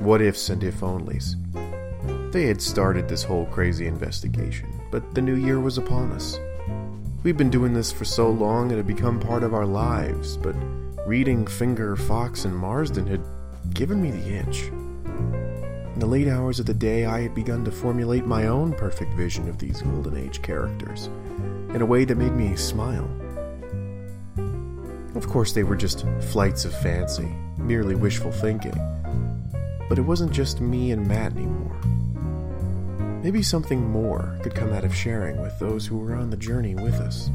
What ifs and if onlys. They had started this whole crazy investigation, but the new year was upon us. We'd been doing this for so long it had become part of our lives, but reading Finger, Fox, and Marston had given me the itch. In the late hours of the day, I had begun to formulate my own perfect vision of these Golden Age characters in a way that made me smile. Of course, they were just flights of fancy, merely wishful thinking. But it wasn't just me and Matt anymore. Maybe something more could come out of sharing with those who were on the journey with us.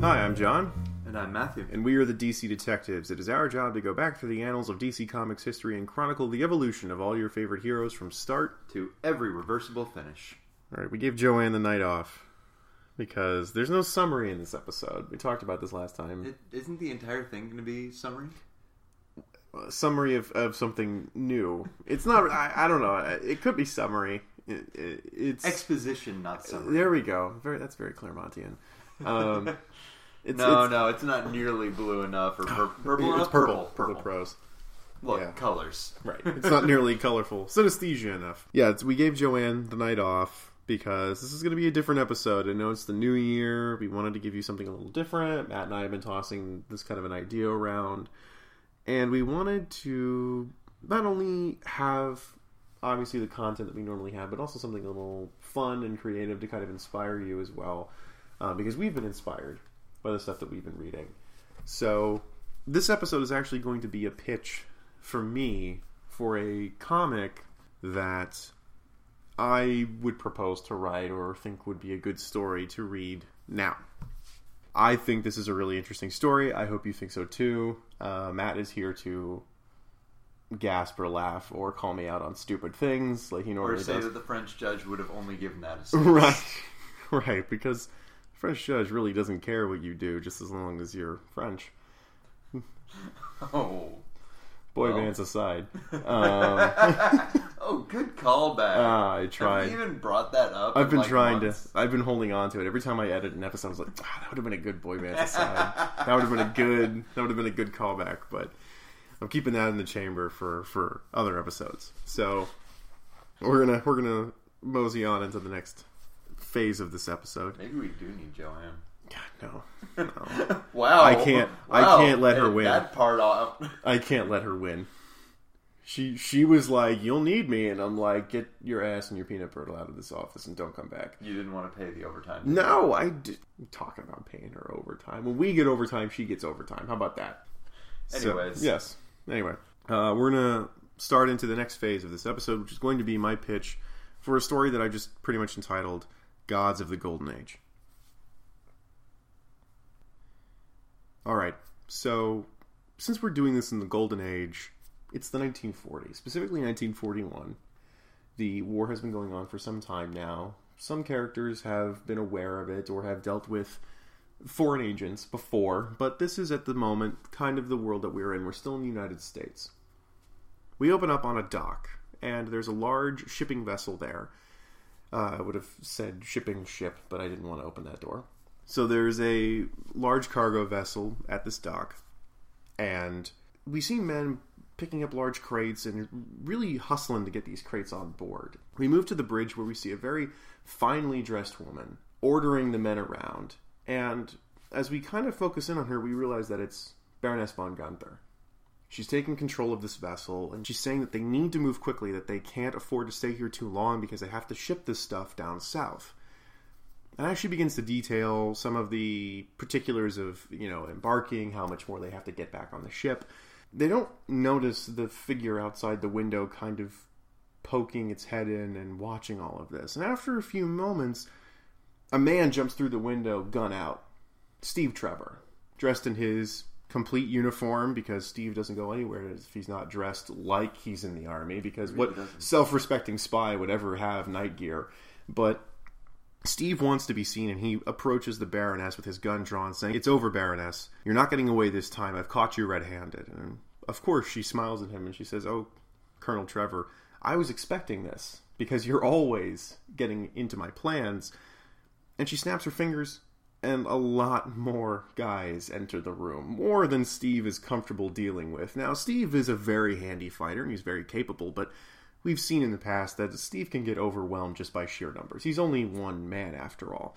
Hi, I'm John, And I'm Matthew. and we are the DC Detectives. It is our job to go back through the annals of DC Comics history and chronicle the evolution of all your favorite heroes from start. To every reversible finish. All right, we gave Joanne the night off because there's no summary in this episode. We talked about this last time. It, isn't the entire thing going to be summary? Summary of, of something new. It's not. I, I don't know. It could be summary. It, it, it's Exposition, not summary. there. We go. Very. That's very Claremontian. Um, it's, no, it's, no, it's not nearly blue enough or pur- purple It's purple. Purple. The pros. Look, Yeah. colors. Right. It's not nearly colorful. Synesthesia enough. Yeah. We gave Joanne the night off because this is going to be a different episode. I know it's the new year. We wanted to give you something a little different. Matt and I have been tossing this kind of an idea around, and we wanted to not only have obviously the content that we normally have, but also something a little fun and creative to kind of inspire you as well, uh, because we've been inspired by the stuff that we've been reading. So this episode is actually going to be a pitch for me for a comic that I would propose to write or think would be a good story to read now. I think this is a really interesting story. I hope you think so too. Uh, Matt is here to gasp or laugh or call me out on stupid things like he Or normally say does. that the French judge would have only given that a six. Right, right. Because the French judge really doesn't care what you do, just as long as you're French. Oh. Boy Well. bands aside, um, oh, good callback. ah, I Have tried. you even brought that up? I've been like, trying months? to. I've been holding on to it. Every time I edit an episode, I was like, ah, that would have been a good boy bands aside. that would have been a good. That would have been a good callback. But I'm keeping that in the chamber for for other episodes. So we're gonna we're gonna mosey on into the next phase of this episode. Maybe we do need Joanne. God, no, no. Wow. I can't- I can't let her win. That part off. I can't let her win. She she was like, "You'll need me," and I'm like, "Get your ass and your peanut brittle out of this office and don't come back." You didn't want to pay the overtime. No, I did. I'm talking about paying her overtime. When we get overtime, she gets overtime. How about that? So, Anyways. yes. Anyway, uh, we're gonna start into the next phase of this episode, which is going to be my pitch for a story that I just pretty much entitled "Gods of the Golden Age." All right. So, since we're doing this in the Golden Age, it's the 1940s, specifically 1941. The war has been going on for some time now. Some characters have been aware of it or have dealt with foreign agents before, but this is at the moment kind of the world that we're in. We're still in the United States. We open up on a dock, and there's a large shipping vessel there. Uh, I would have said shipping ship, but I didn't want to open that door. So there's a large cargo vessel at this dock, and we see men picking up large crates and really hustling to get these crates on board. We move to the bridge where we see a very finely dressed woman ordering the men around, and as we kind of focus in on her, we realize that it's Baroness von Gunther. She's taking control of this vessel, and she's saying that they need to move quickly, that they can't afford to stay here too long because they have to ship this stuff down south. And actually begins to detail some of the particulars of, you know, embarking, how much more they have to get back on the ship. They don't notice the figure outside the window kind of poking its head in and watching all of this. And after a few moments, a man jumps through the window, gun out. Steve Trevor, dressed in his complete uniform because Steve doesn't go anywhere if he's not dressed like he's in the army because what doesn't. self-respecting spy would ever have night gear but Steve wants to be seen and he approaches the Baroness with his gun drawn saying it's over Baroness. You're not getting away this time. I've caught you red-handed. And of course she smiles at him and she says oh Colonel Trevor I was expecting this because you're always getting into my plans. And she snaps her fingers and a lot more guys enter the room, more than Steve is comfortable dealing with. Now, Steve is a very handy fighter and he's very capable, but we've seen in the past that Steve can get overwhelmed just by sheer numbers. He's only one man after all.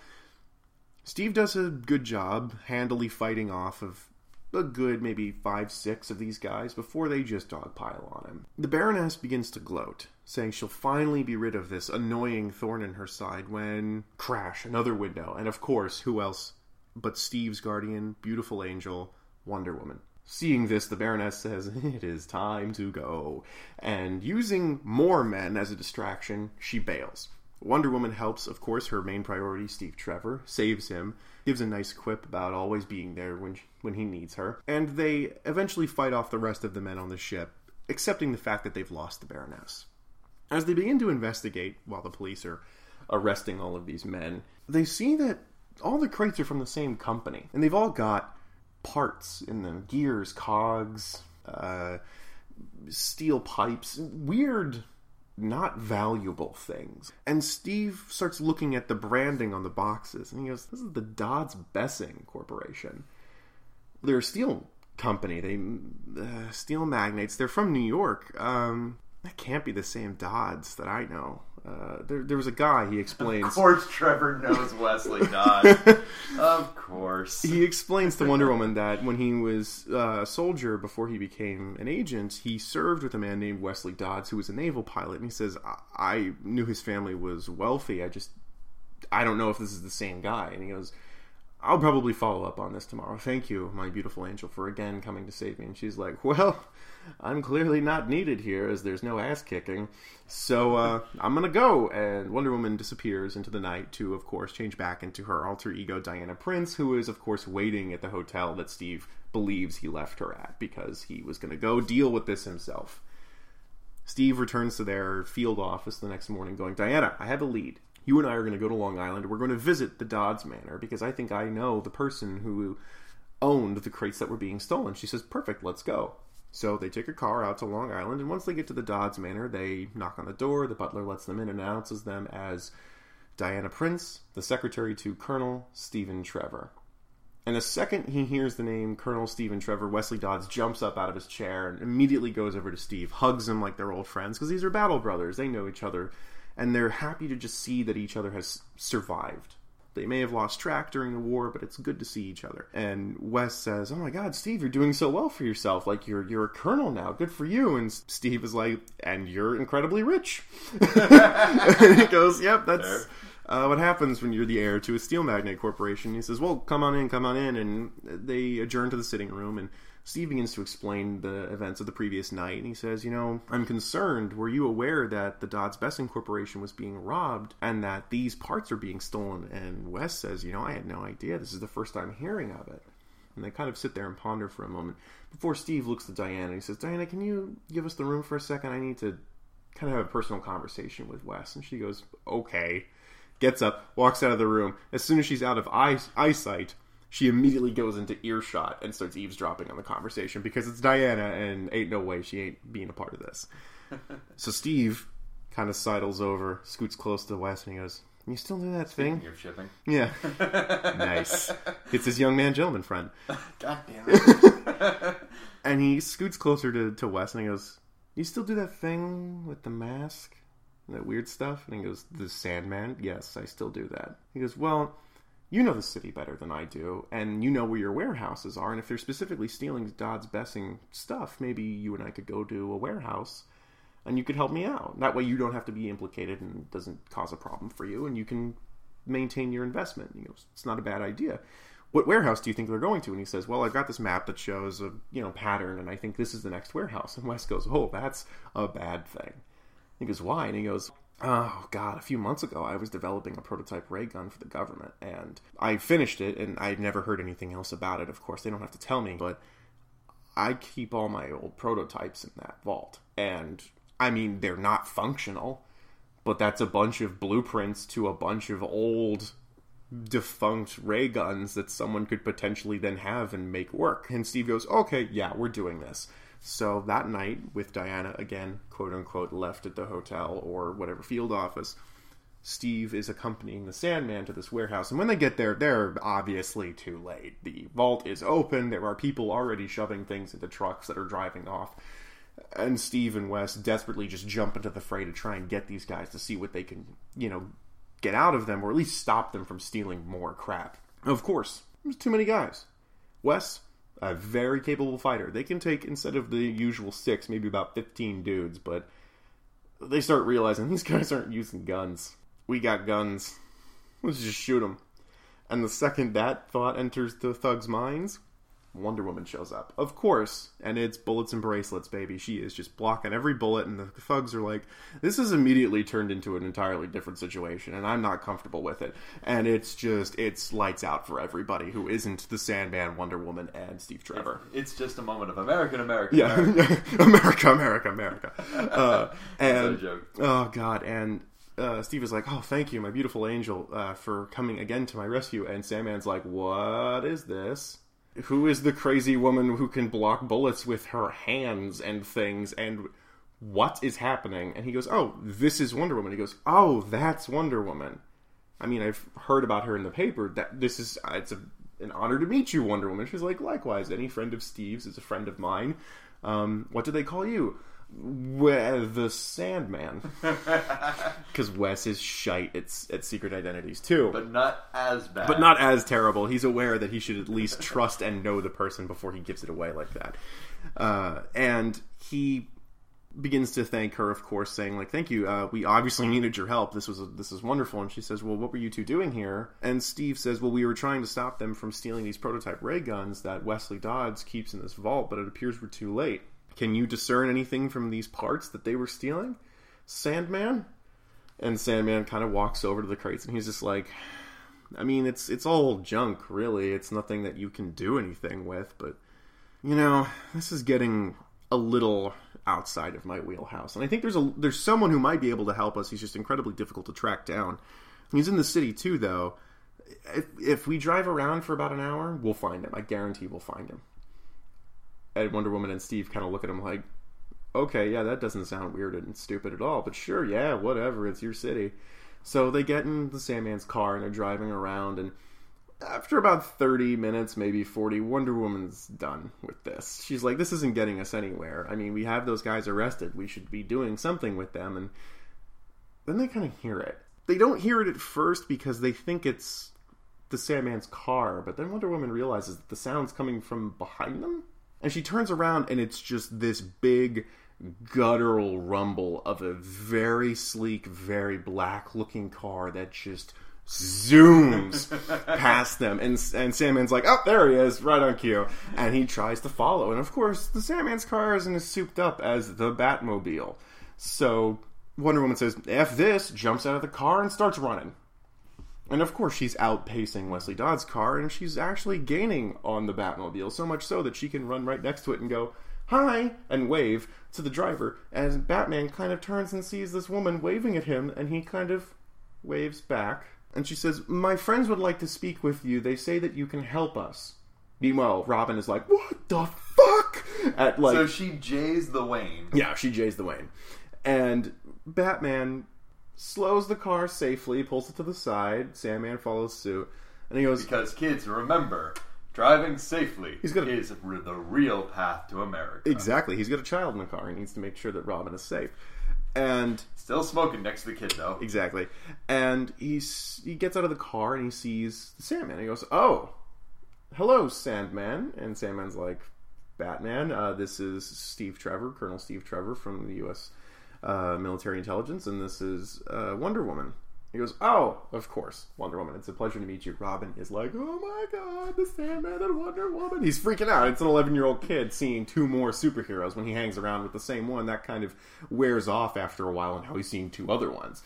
Steve does a good job handily fighting off of a good maybe five, six of these guys before they just dogpile on him. The Baroness begins to gloat, saying she'll finally be rid of this annoying thorn in her side when crash another window, and of course, who else but Steve's guardian, beautiful angel, Wonder Woman. Seeing this, the Baroness says, It is time to go. And using more men as a distraction, she bails. Wonder Woman helps, of course, her main priority, Steve Trevor, saves him, gives a nice quip about always being there when when he needs her, and they eventually fight off the rest of the men on the ship, accepting the fact that they've lost the Baroness. As they begin to investigate, while the police are arresting all of these men, they see that all the crates are from the same company, and they've all got parts in them gears, cogs, uh, steel pipes, weird not valuable things. And Steve starts looking at the branding on the boxes and he goes, This is the Dodds Bessing Corporation. They're a steel company. They uh, steel magnates. They're from New York. Um, that can't be the same Dodds that I know. Uh, there, there was a guy. He explains. Of course, Trevor knows Wesley Dodds. of course, he explains to Wonder Woman that when he was uh, a soldier before he became an agent, he served with a man named Wesley Dodds, who was a naval pilot. And he says, I, I knew his family was wealthy. I just, I don't know if this is the same guy. And he goes, I'll probably follow up on this tomorrow. Thank you, my beautiful angel, for again coming to save me. And she's like, Well, I'm clearly not needed here as there's no ass kicking. So uh, I'm to go. And Wonder Woman disappears into the night to, of course, change back into her alter ego, Diana Prince, who is, of course, waiting at the hotel that Steve believes he left her at because he was to go deal with this himself. Steve returns to their field office the next morning, going, Diana, I have a lead you and I are to go to Long Island. We're going to visit the Dodds Manor because I think I know the person who owned the crates that were being stolen. She says, Perfect, let's go. So they take a car out to Long Island, and once they get to the Dodds Manor, they knock on the door. The butler lets them in and announces them as Diana Prince, the secretary to Colonel Stephen Trevor. And the second he hears the name Colonel Stephen Trevor, Wesley Dodds jumps up out of his chair and immediately goes over to Steve, hugs him like they're old friends because these are battle brothers. They know each other and they're happy to just see that each other has survived. They may have lost track during the war, but it's good to see each other. And Wes says, "Oh my God, Steve, you're doing so well for yourself. Like you're you're a colonel now. Good for you." And Steve is like, "And you're incredibly rich." and he goes, "Yep, that's." Uh, what happens when you're the heir to a steel magnate corporation? He says, "Well, come on in, come on in," and they adjourn to the sitting room, and Steve begins to explain the events of the previous night, and he says, You know, I'm concerned. Were you aware that the Dodds Bessing Corporation was being robbed and that these parts are being stolen? And Wes says, You know, I had no idea. This is the first time hearing of it. And they kind of sit there and ponder for a moment before Steve looks to Diana and he says, Diana, can you give us the room for a second? I need to kind of have a personal conversation with Wes. And she goes, Okay. Gets up, walks out of the room. As soon as she's out of eye- eyesight, she immediately goes into earshot and starts eavesdropping on the conversation because it's Diana and ain't no way she ain't being a part of this. so Steve kind of sidles over, scoots close to Wes, and he goes, "You still do that thing?" You're shipping. Yeah, nice. It's his young man gentleman friend. God damn it! and he scoots closer to to Wes, and he goes, "You still do that thing with the mask?" That weird stuff, and he goes, "The Sandman." Yes, I still do that. He goes, "Well, you know the city better than I do, and you know where your warehouses are. And if they're specifically stealing Dodds Bessing stuff, maybe you and I could go to a warehouse and you could help me out. That way you don't have to be implicated and it doesn't cause a problem for you, and you can maintain your investment. He goes, It's not a bad idea. What warehouse do you think they're going to? And he says, Well, I've got this map that shows a you know pattern, and I think this is the next warehouse. And Wes goes, Oh, that's a bad thing. He goes, Why? And he goes, oh god a few months ago i was developing a prototype ray gun for the government and i finished it and i never heard anything else about it of course. They don't have to tell me but i keep all my old prototypes in that vault. And i mean they're not functional but that's a bunch of blueprints to a bunch of old defunct ray guns that someone could potentially then have and make work. And steve goes okay yeah we're doing this so that night, with Diana again, quote unquote, left at the hotel or whatever field office, Steve is accompanying the Sandman to this warehouse, and when they get there, they're obviously too late. The vault is open. There are people already shoving things into trucks that are driving off, and Steve and Wes desperately just jump into the fray to try and get these guys to see what they can, you know, get out of them, or at least stop them from stealing more crap. Of course, there's too many guys. Wes, a very capable fighter. They can take instead of the usual six, maybe about fifteen dudes, but they start realizing these guys aren't using guns. We got guns. Let's just shoot them. And the second that thought enters the thugs' minds, Wonder Woman shows up. Of course, and it's bullets and bracelets, baby. She is just blocking every bullet, and the thugs are like, this is immediately turned into an entirely different situation, and I'm not comfortable with it. And it's just, it's lights out for everybody who isn't the Sandman, Wonder Woman, and Steve Trevor. It's just a moment of American, American, Yeah. America, America, America. Uh, and oh god, and uh, Steve is like, "Oh, thank you, my beautiful angel, uh, for coming again to my rescue." And Sandman's like, "What is this? Who is the crazy woman who can block bullets with her hands and things? And what is happening?" And he goes, "Oh, this is Wonder Woman." He goes, "Oh, that's Wonder Woman." I mean, I've heard about her in the paper. That this is uh, it's a, an honor to meet you, Wonder Woman. She's like, likewise. Any friend of Steve's is a friend of mine. Um, what do they call you? The Sandman, because Wes is shite at, at secret identities too, but, not as bad. but not as terrible. He's aware that he should at least trust and know the person before he gives it away like that. Uh, and he begins to thank her, of course, saying like, "Thank you. Uh, we obviously needed your help. This was this is wonderful." And she says, "Well, what were you two doing here?" And Steve says, "Well, we were trying to stop them from stealing these prototype ray guns that Wesley Dodds keeps in this vault, but it appears we're too late. Can you discern anything from these parts that they were stealing, Sandman?" And Sandman kind of walks over to the crates, and he's just like. I mean, it's it's all junk, really. It's nothing that you can do anything with, but you know, this is getting a little outside of my wheelhouse. And I think there's a there's someone who might be able to help us. He's just incredibly difficult to track down. He's in the city too, though. If if we drive around for about an hour, we'll find him. I guarantee we'll find him. And Wonder Woman and Steve kind of look at him like, "Okay, yeah, that doesn't sound weird and stupid at all, but sure, yeah, whatever. It's your city." So they get in the Sandman's car and they're driving around and after about 30 minutes, maybe 40, Wonder Woman's done with this. She's like, this isn't getting us anywhere. I mean, we have those guys arrested. We should be doing something with them. And then they kind of hear it. They don't hear it at first because they think it's the Sandman's car, but then Wonder Woman realizes that the sound's coming from behind them. And she turns around and it's just this big guttural rumble of a very sleek, very black looking car that just zooms past them and and Sandman's like, "Oh, there he is, right on cue." And he tries to follow. And of course, the Sandman's car isn't as souped up as the Batmobile. So Wonder Woman says, "F this," jumps out of the car and starts running. And of course, she's outpacing Wesley Dodd's car, and she's actually gaining on the Batmobile, so much so that she can run right next to it and go, Hi, and wave to the driver. And Batman kind of turns and sees this woman waving at him, and he kind of waves back. And she says, My friends would like to speak with you. They say that you can help us. Meanwhile, Robin is like, What the fuck? At like, so she jays the Wayne. yeah, she jays the Wayne. And Batman slows the car safely, pulls it to the side. Sandman follows suit. And he goes, Because kids, remember, driving safely He's got a- is the real path to America. Exactly. He's got a child in the car. He needs to make sure that Robin is safe. And Still smoking next to the kid, though. exactly. And he's he gets out of the car and he sees the Sandman. He goes, "Oh, hello, Sandman." And Sandman's like, "Batman, uh, this is Steve Trevor, Colonel Steve Trevor from the U.S. Uh, military intelligence, and this is uh, Wonder Woman." He goes, "Oh, of course, Wonder Woman. It's a pleasure to meet you." Robin is like, "Oh my God, the Sandman and Wonder Woman!" He's freaking out. It's an 11-year-old kid seeing two more superheroes when he hangs around with the same one. That kind of wears off after a while, and now he's seeing two other ones.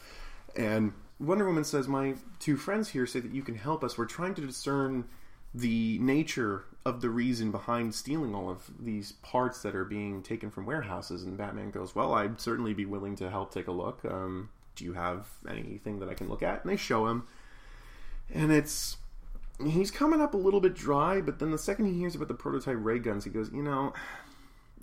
And Wonder Woman says, "My two friends here say that you can help us. We're trying to discern the nature of the reason behind stealing all of these parts that are being taken from warehouses." And Batman goes, "Well, I'd certainly be willing to help take a look. Um, do you have anything that I can look at?" And they show him, and it's he's coming up a little bit dry. But then the second he hears about the prototype ray guns, he goes, "You know."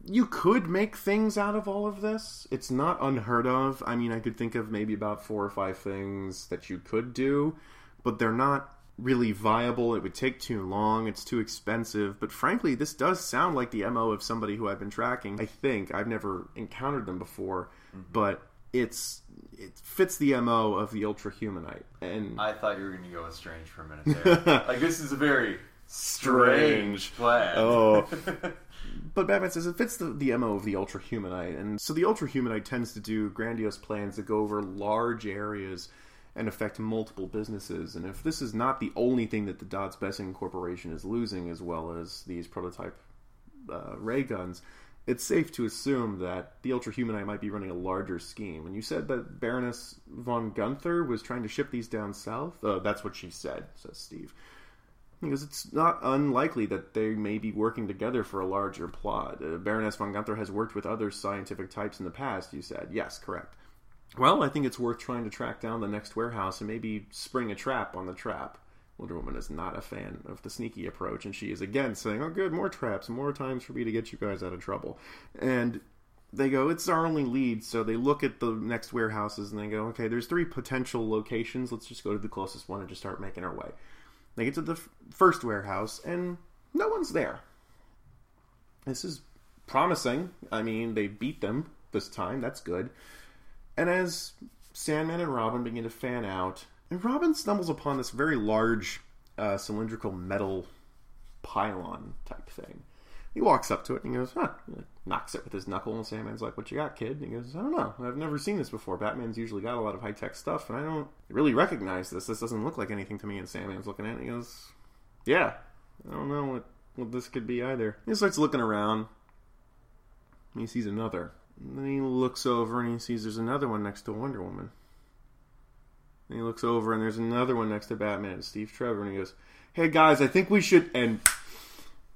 you could make things out of all of this. It's not unheard of. I mean, I could think of maybe about four or five things that you could do, but they're not really viable. It would take too long. It's too expensive. But frankly, this does sound like the MO of somebody who I've been tracking. I think I've never encountered them before, mm-hmm. but it's it fits the mo of the ultra humanite and i thought you were going to go with strange for a minute there like this is a very strange, plan oh but batman says it fits the, the mo of the ultra humanite and so the ultra humanite tends to do grandiose plans that go over large areas and affect multiple businesses and if this is not the only thing that the dodds bessing corporation is losing as well as these prototype uh, ray guns it's safe to assume that the Ultra Humanite might be running a larger scheme. And you said that Baroness von Gunther was trying to ship these down south? Uh, that's what she said, says Steve. Because it's not unlikely that they may be working together for a larger plot. Uh, Baroness von Gunther has worked with other scientific types in the past, you said. Yes, correct. Well, I think it's worth trying to track down the next warehouse and maybe spring a trap on the trap. Wonder Woman is not a fan of the sneaky approach, and she is again saying, "Oh, good, more traps, more times for me to get you guys out of trouble." And they go, "It's our only lead." So they look at the next warehouses and they go, "Okay, there's three potential locations. Let's just go to the closest one and just start making our way." They get to the f- first warehouse, and no one's there. This is promising. I mean, they beat them this time. That's good. And as Sandman and Robin begin to fan out, and Robin stumbles upon this very large uh, cylindrical metal pylon type thing. He walks up to it and he goes, huh. He knocks it with his knuckle, and Sandman's like, What you got, kid? And he goes, I don't know. I've never seen this before. Batman's usually got a lot of high tech stuff, and I don't really recognize this. This doesn't look like anything to me. And Sandman's looking at it and he goes, Yeah, I don't know what, what this could be either. He starts looking around, and he sees another. And then he looks over and he sees there's another one next to Wonder Woman. And he looks over, and there's another one next to Batman, and Steve Trevor, and he goes, "Hey guys, I think we should." And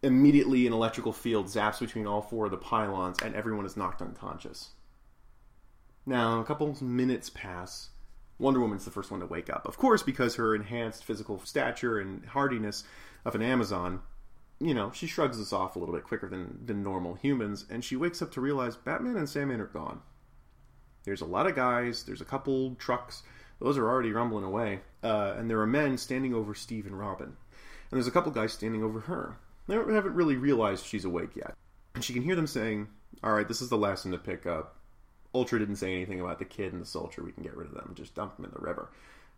immediately, an electrical field zaps between all four of the pylons, and everyone is knocked unconscious. Now, a couple minutes pass. Wonder Woman's the first one to wake up, of course, because her enhanced physical stature and hardiness of an Amazon. You know, she shrugs this off a little bit quicker than, than normal humans, and she wakes up to realize Batman and Sandman are gone. There's a lot of guys, there's a couple trucks, those are already rumbling away. Uh, and there are men standing over Steve and Robin. And there's a couple guys standing over her. They haven't really realized she's awake yet. And she can hear them saying, All right, this is the lesson to pick up. Ultra didn't say anything about the kid and the soldier. We can get rid of them. Just dump them in the river.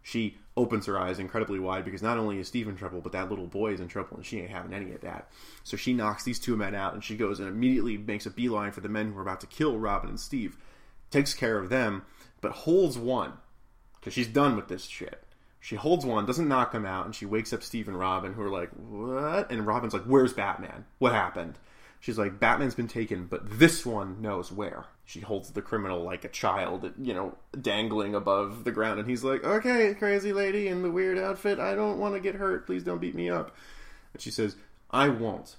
She opens her eyes incredibly wide because not only is Steve in trouble, but that little boy is in trouble, and she ain't having any of that. So she knocks these two men out, and she goes and immediately makes a beeline for the men who are about to kill Robin and Steve. Takes care of them, but holds one because she's done with this shit. She holds one, doesn't knock him out, and she wakes up Steve and Robin, who are like, "What?" And Robin's like, "Where's Batman? What happened?" She's like, "Batman's been taken, but this one knows where." She holds the criminal like a child, you know, dangling above the ground, and he's like, "Okay, crazy lady in the weird outfit, I don't want to get hurt. Please don't beat me up." And she says, "I won't."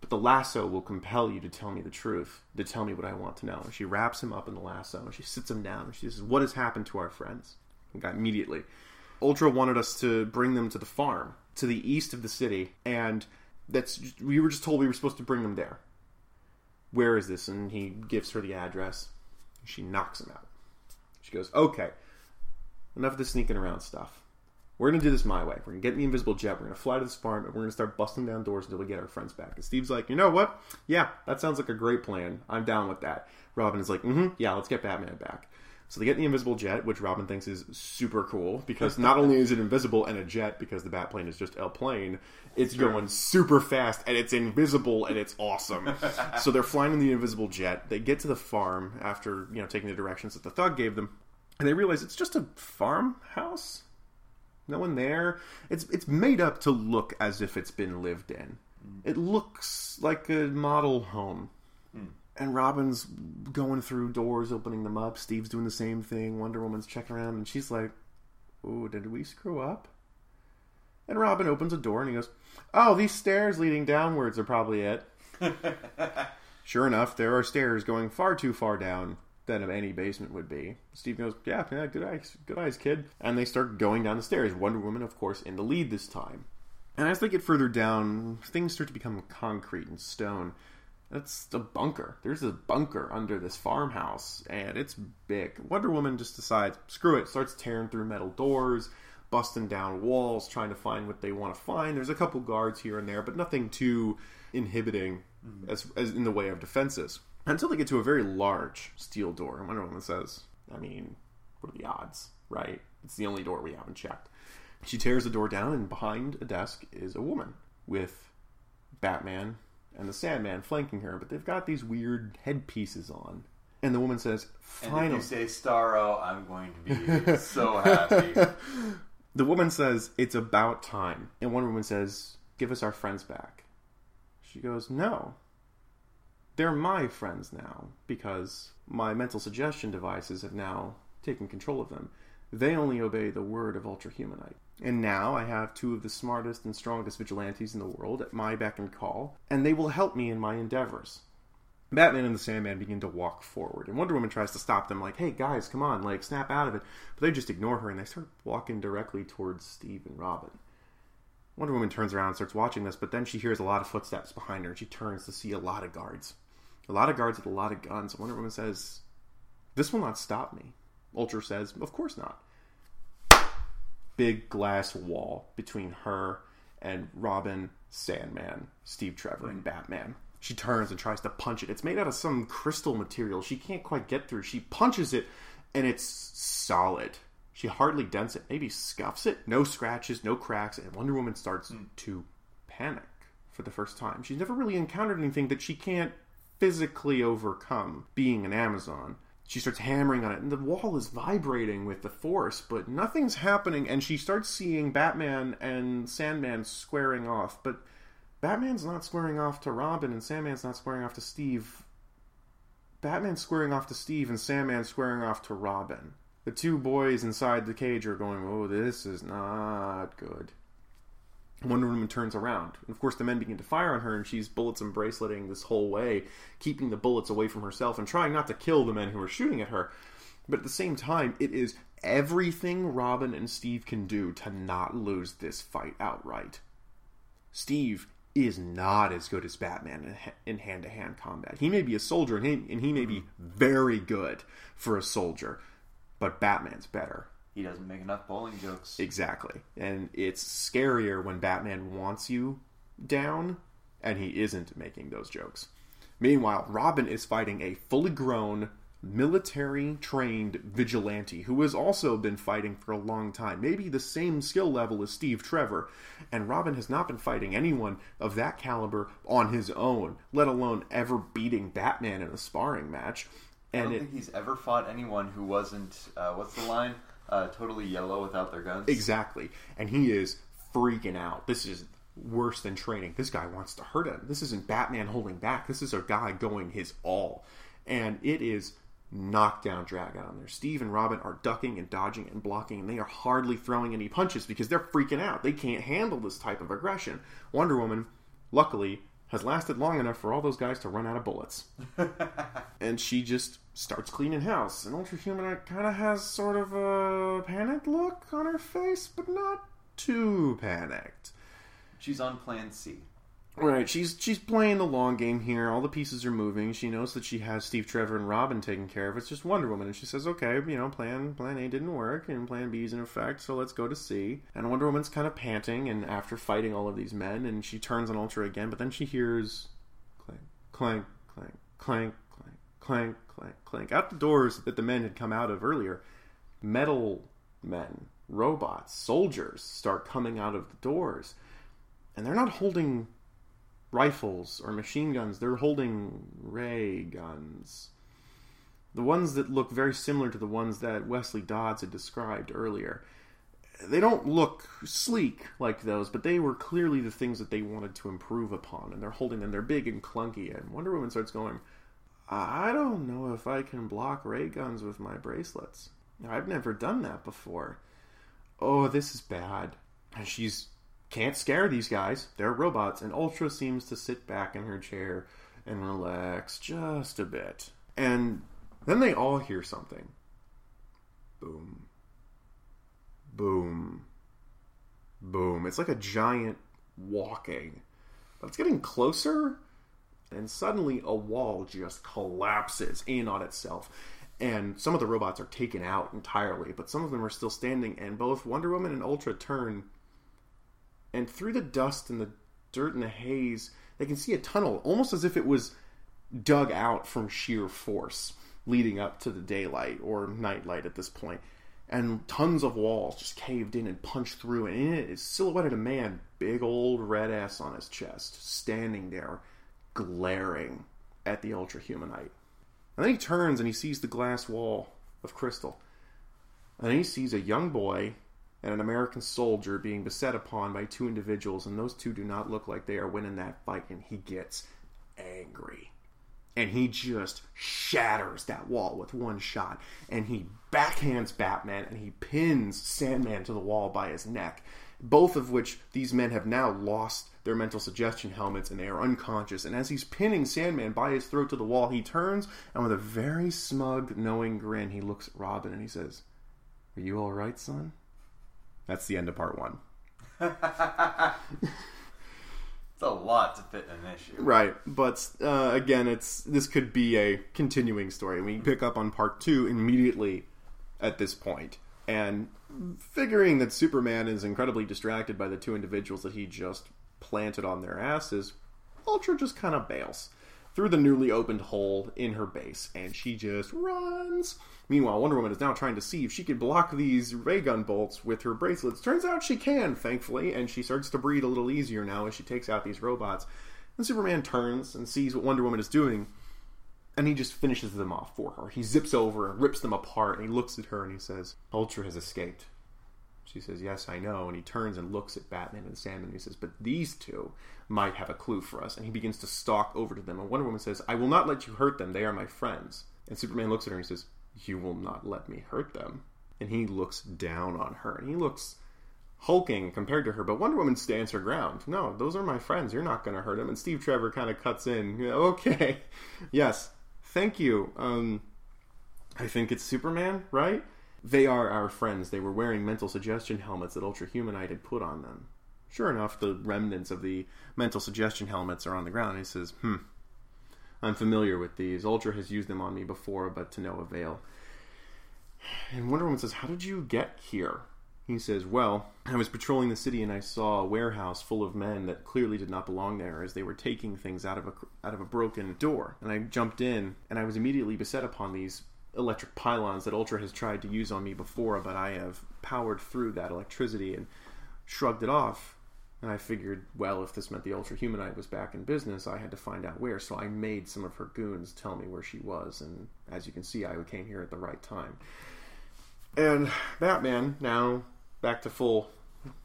But the lasso will compel you to tell me the truth, to tell me what I want to know. And she wraps him up in the lasso and she sits him down and she says, What has happened to our friends? got immediately. Ultra wanted us to bring them to the farm to the east of the city, and that's we were just told we were supposed to bring them there. Where is this? And he gives her the address. She knocks him out. She goes, "Okay, enough of the sneaking around stuff. We're gonna do this my way. We're gonna get the invisible jet. We're gonna fly to this farm, and we're gonna start busting down doors until we get our friends back." And Steve's like, "You know what? Yeah, that sounds like a great plan. I'm down with that." Robin is like, "Mm-hmm. Yeah, let's get Batman back." So they get the invisible jet, which Robin thinks is super cool because not only is it invisible and a jet because the Batplane is just a plane, it's sure. going super fast and it's invisible and it's awesome. so they're flying in the invisible jet. They get to the farm after you know taking the directions that the thug gave them, and they realize it's just a farmhouse. No one there. It's it's made up to look as if it's been lived in. It looks like a model home and Robin's going through doors, opening them up. Steve's doing the same thing. Wonder Woman's checking around, and she's like, "Ooh, did we screw up?" And Robin opens a door and he goes, "Oh, these stairs leading downwards are probably it." sure enough, there are stairs going far too far down than any basement would be. Steve goes, "Yeah, yeah, good eyes, good eyes, kid." And they start going down the stairs. Wonder Woman, of course, in the lead this time. And as they get further down, things start to become concrete and stone It's a bunker. There's a bunker under this farmhouse, and it's big. Wonder Woman just decides, screw it, starts tearing through metal doors, busting down walls, trying to find what they want to find. There's a couple guards here and there, but nothing too inhibiting mm-hmm. as, as in the way of defenses. Until they get to a very large steel door. And Wonder Woman says, I mean, what are the odds, right? It's the only door we haven't checked. She tears the door down, and behind a desk is a woman with Batman and the Sandman flanking her, but they've got these weird headpieces on. And the woman says, And Finally. if you say Starro, I'm going to be so happy. The woman says, It's about time. And one Woman says, Give us our friends back. She goes, No. They're my friends now because my mental suggestion devices have now taken control of them. They only obey the word of Ultra Humanite. And now I have two of the smartest and strongest vigilantes in the world at my beck and call, and they will help me in my endeavors. Batman and the Sandman begin to walk forward, and Wonder Woman tries to stop them, like, hey guys, come on, like, snap out of it. But they just ignore her and they start walking directly towards Steve and Robin. Wonder Woman turns around and starts watching this, but then she hears a lot of footsteps behind her and she turns to see a lot of guards. A lot of guards with a lot of guns. Wonder Woman says, This will not stop me. Ultra says, Of course not. Big glass wall between her and Robin, Sandman, Steve Trevor, and Batman. She turns and tries to punch it. It's made out of some crystal material she can't quite get through. She punches it, and it's solid. She hardly dents it, maybe scuffs it. No scratches, no cracks, and Wonder Woman starts hmm. to panic for the first time. She's never really encountered anything that she can't physically overcome, being an Amazon. She starts hammering on it, and the wall is vibrating with the force, but nothing's happening, and she starts seeing Batman and Sandman squaring off, but Batman's not squaring off to Robin, and Sandman's not squaring off to Steve. Batman's squaring off to Steve, and Sandman's squaring off to Robin. The two boys inside the cage are going, Oh, this is not good. Wonder Woman turns around. And of course, the men begin to fire on her, and she's bullets and braceleting this whole way, keeping the bullets away from herself and trying not to kill the men who are shooting at her. But at the same time, it is everything Robin and Steve can do to not lose this fight outright. Steve is not as good as Batman in hand to hand combat. He may be a soldier, and he, and he may be very good for a soldier, but Batman's better. He doesn't make enough bowling jokes. Exactly. And it's scarier when Batman wants you down and he isn't making those jokes. Meanwhile, Robin is fighting a fully grown, military trained vigilante who has also been fighting for a long time, maybe the same skill level as Steve Trevor. And Robin has not been fighting anyone of that caliber on his own, let alone ever beating Batman in a sparring match. And I don't it, think he's ever fought anyone who wasn't, uh, what's the line? Uh, totally yellow without their guns. Exactly. And he is freaking out. This is worse than training. This guy wants to hurt him. This isn't Batman holding back. This is a guy going his all. And it is knockdown drag out on there. Steve and Robin are ducking and dodging and blocking, and they are hardly throwing any punches because they're freaking out. They can't handle this type of aggression. Wonder Woman, luckily, has lasted long enough for all those guys to run out of bullets. and she just starts cleaning house. And Ultra Humanite kind of has sort of a panicked look on her face, but not too panicked. She's on Plan C. Right, she's she's playing the long game here. All the pieces are moving. She knows that she has Steve Trevor and Robin taken care of. It's just Wonder Woman, and she says, "Okay, you know, plan plan A didn't work, and Plan B is in effect, so let's go to C." And Wonder Woman's kind of panting, and after fighting all of these men, and she turns on Ultra again, but then she hears clank, clank, clank, clank, clank, clank, clank, clank out the doors that the men had come out of earlier. Metal men, robots, soldiers start coming out of the doors, and they're not holding rifles or machine guns. They're holding ray guns. The ones that look very similar to the ones that Wesley Dodds had described earlier. They don't look sleek like those, but they were clearly the things that they wanted to improve upon, and they're holding them. They're big and clunky, and Wonder Woman starts going, I don't know if I can block ray guns with my bracelets. I've never done that before. Oh, this is bad. And she's can't scare these guys. They're robots, and Ultra seems to sit back in her chair and relax just a bit. And then they all hear something. Boom. Boom. Boom. It's like a giant walking. But it's getting closer, And suddenly a wall just collapses in on itself. And some of the robots are taken out entirely, but some of them are still standing. And both Wonder Woman and Ultra turn. And through the dust and the dirt and the haze, they can see a tunnel, almost as if it was dug out from sheer force leading up to the daylight or nightlight at this point. And tons of walls just caved in and punched through, and in it is silhouetted a man, big old red ass on his chest, standing there, glaring at the Ultra Humanite. And then he turns and he sees the glass wall of crystal. And then he sees a young boy and an American soldier being beset upon by two individuals, and those two do not look like they are winning that fight, and he gets angry. And he just shatters that wall with one shot, and he backhands Batman and he pins Sandman to the wall by his neck. Both of which these men have now lost their mental suggestion helmets and they are unconscious. And as he's pinning Sandman by his throat to the wall, he turns and with a very smug, knowing grin, he looks at Robin and he says, Are you alright, son? That's the end of part one. It's a lot to fit in an issue. Right, but uh, again, it's this could be a continuing story. We pick up on part two immediately at this point. point, and figuring that Superman is incredibly distracted by the two individuals that he just planted on their asses, Ultra just kind of bails through the newly opened hole in her base, and she just runs. Meanwhile, Wonder Woman is now trying to see if she can block these ray gun bolts with her bracelets. Turns out she can, thankfully, and she starts to breathe a little easier now as she takes out these robots. And Superman turns and sees what Wonder Woman is doing, and he just finishes them off for her. He zips over and rips them apart, and he looks at her and he says, Ultra has escaped. She says, Yes, I know. And he turns and looks at Batman and Sandman and he says, But these two might have a clue for us. And he begins to stalk over to them. And Wonder Woman says, I will not let you hurt them. They are my friends. And Superman looks at her and he says, You will not let me hurt them. And he looks down on her. And he looks hulking compared to her. But Wonder Woman stands her ground. No, those are my friends. You're not going to hurt them. And Steve Trevor kind of cuts in. Okay. Yes. Thank you. Um, I think it's Superman, right? They are our friends. They were wearing mental suggestion helmets that Ultra Humanite had put on them. Sure enough, the remnants of the mental suggestion helmets are on the ground. He says, Hmm, I'm familiar with these. Ultra has used them on me before, but to no avail. And Wonder Woman says, How did you get here? He says, Well, I was patrolling the city and I saw a warehouse full of men that clearly did not belong there as they were taking things out of a, out of a broken door. And I jumped in and I was immediately beset upon these electric pylons that Ultra has tried to use on me before, but I have powered through that electricity and shrugged it off. And I figured, well, if this meant the Ultra Humanite was back in business, I had to find out where. So I made some of her goons tell me where she was. And as you can see, I came here at the right time. And Batman, now back to full,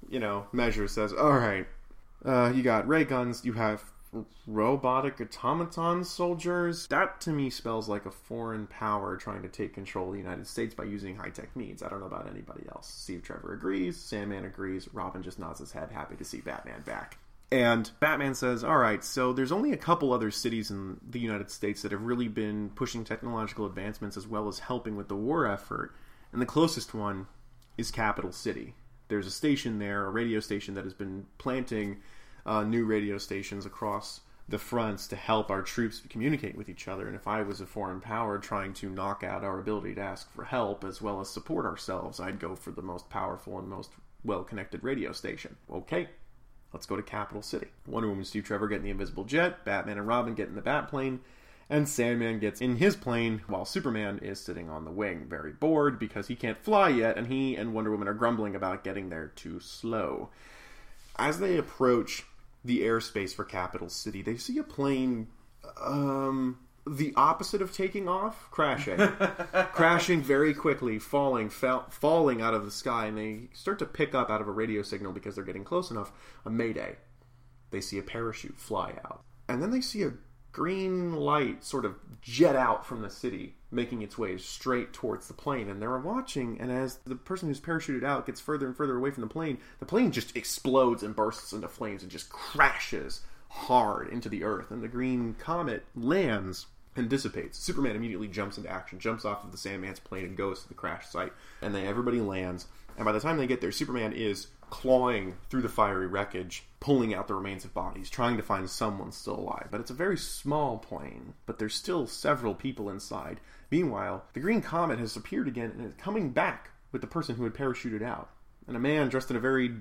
you know, measure, says, all right, uh, you got ray guns, you have robotic automaton soldiers. That to me spells like a foreign power trying to take control of the United States by using high tech means. I don't know about anybody else. Steve Trevor agrees, Sandman agrees, Robin just nods his head, happy to see Batman back. And Batman says, All right, so there's only a couple other cities in the United States that have really been pushing technological advancements as well as helping with the war effort. And the closest one is Capital City. There's a station there, a radio station that has been planting uh, new radio stations across the fronts to help our troops communicate with each other. And if I was a foreign power trying to knock out our ability to ask for help as well as support ourselves, I'd go for the most powerful and most well connected radio station. Okay, let's go to Capital City. Wonder Woman Steve Trevor get in the invisible jet, Batman and Robin get in the Batplane, and Sandman gets in his plane while Superman is sitting on the wing, very bored because he can't fly yet, and he and Wonder Woman are grumbling about getting there too slow. As they approach the airspace for Capital City, they see a plane um, the opposite of taking off, crashing, crashing very quickly, falling, fa- falling out of the sky, and they start to pick up out of a radio signal because they're getting close enough. A mayday. They see a parachute fly out, and then they see a green light sort of jet out from the city, making its way straight towards the plane. And they're watching, and as the person who's parachuted out gets further and further away from the plane, the plane just explodes and bursts into flames and just crashes hard into the earth. And the green comet lands and dissipates. Superman immediately jumps into action, jumps off of the Sandman's plane, and goes to the crash site. And then everybody lands. And by the time they get there, Superman is clawing through the fiery wreckage, pulling out the remains of bodies, trying to find someone still alive. But it's a very small plane, but there's still several people inside. Meanwhile, the Green Comet has appeared again and is coming back with the person who had parachuted out. And a man dressed in a very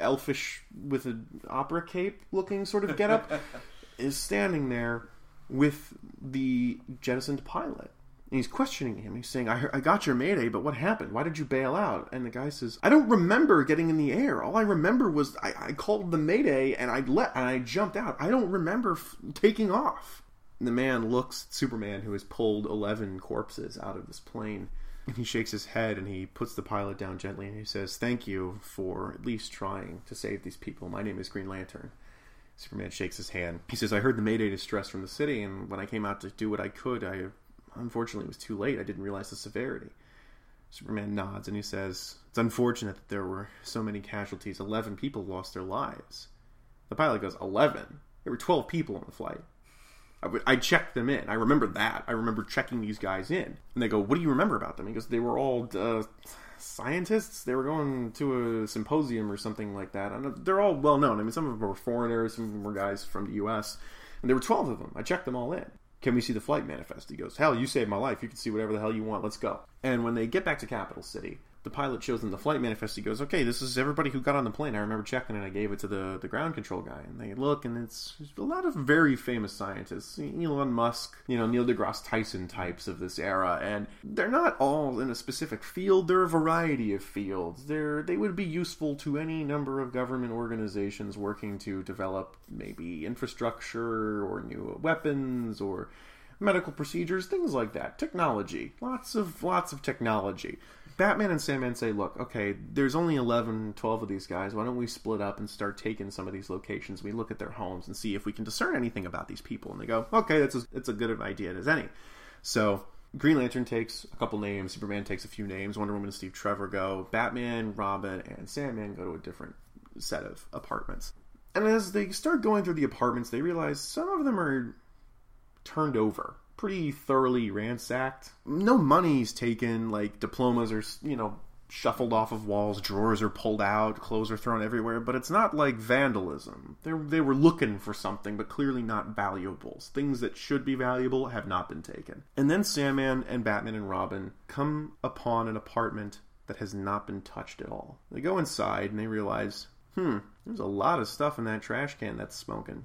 elfish, with an opera cape looking sort of getup, is standing there with the jettisoned pilot. And he's questioning him. He's saying, I, I got your mayday, but what happened? Why did you bail out? And the guy says, I don't remember getting in the air. All I remember was I, I called the mayday and I let and I jumped out. I don't remember f- taking off. And the man looks at Superman, who has pulled 11 corpses out of this plane. And he shakes his head and he puts the pilot down gently and he says, Thank you for at least trying to save these people. My name is Green Lantern. Superman shakes his hand. He says, I heard the Mayday distress from the city, and when I came out to do what I could, I unfortunately it was too late. I didn't realize the severity. Superman nods and he says, It's unfortunate that there were so many casualties. Eleven people lost their lives. The pilot goes, Eleven? There were 12 people on the flight. I, w- I checked them in. I remember that. I remember checking these guys in. And they go, What do you remember about them? He goes, They were all uh, scientists. They were going to a symposium or something like that. They're all well known. I mean, some of them were foreigners, some of them were guys from the U.S. And there were 12 of them. I checked them all in. Can we see the flight manifest? He goes, Hell, you saved my life. You can see whatever the hell you want. Let's go. And when they get back to Capital City, the pilot shows them the flight manifest. He goes, "Okay, this is everybody who got on the plane." I remember checking it. I gave it to the the ground control guy, and they look, and it's a lot of very famous scientists, Elon Musk, you know, Neil deGrasse Tyson types of this era, and they're not all in a specific field. They're a variety of fields. They're they would be useful to any number of government organizations working to develop maybe infrastructure or new weapons or medical procedures, things like that. Technology, lots of lots of technology. Batman and Sandman say, look, okay, there's only 11, 12 of these guys. Why don't we split up and start taking some of these locations? We look at their homes and see if we can discern anything about these people. And they go, okay, that's a, it's a good idea as any. So Green Lantern takes a couple names, Superman takes a few names, Wonder Woman and Steve Trevor go, Batman, Robin, and Sandman go to a different set of apartments. And as they start going through the apartments, they realize some of them are turned over pretty thoroughly ransacked. No money's taken, like diplomas are, you know, shuffled off of walls, drawers are pulled out, clothes are thrown everywhere, but it's not like vandalism. They they were looking for something, but clearly not valuables. Things that should be valuable have not been taken. And then Sandman and Batman and Robin come upon an apartment that has not been touched at all. They go inside and they realize, hmm, there's a lot of stuff in that trash can that's smoking.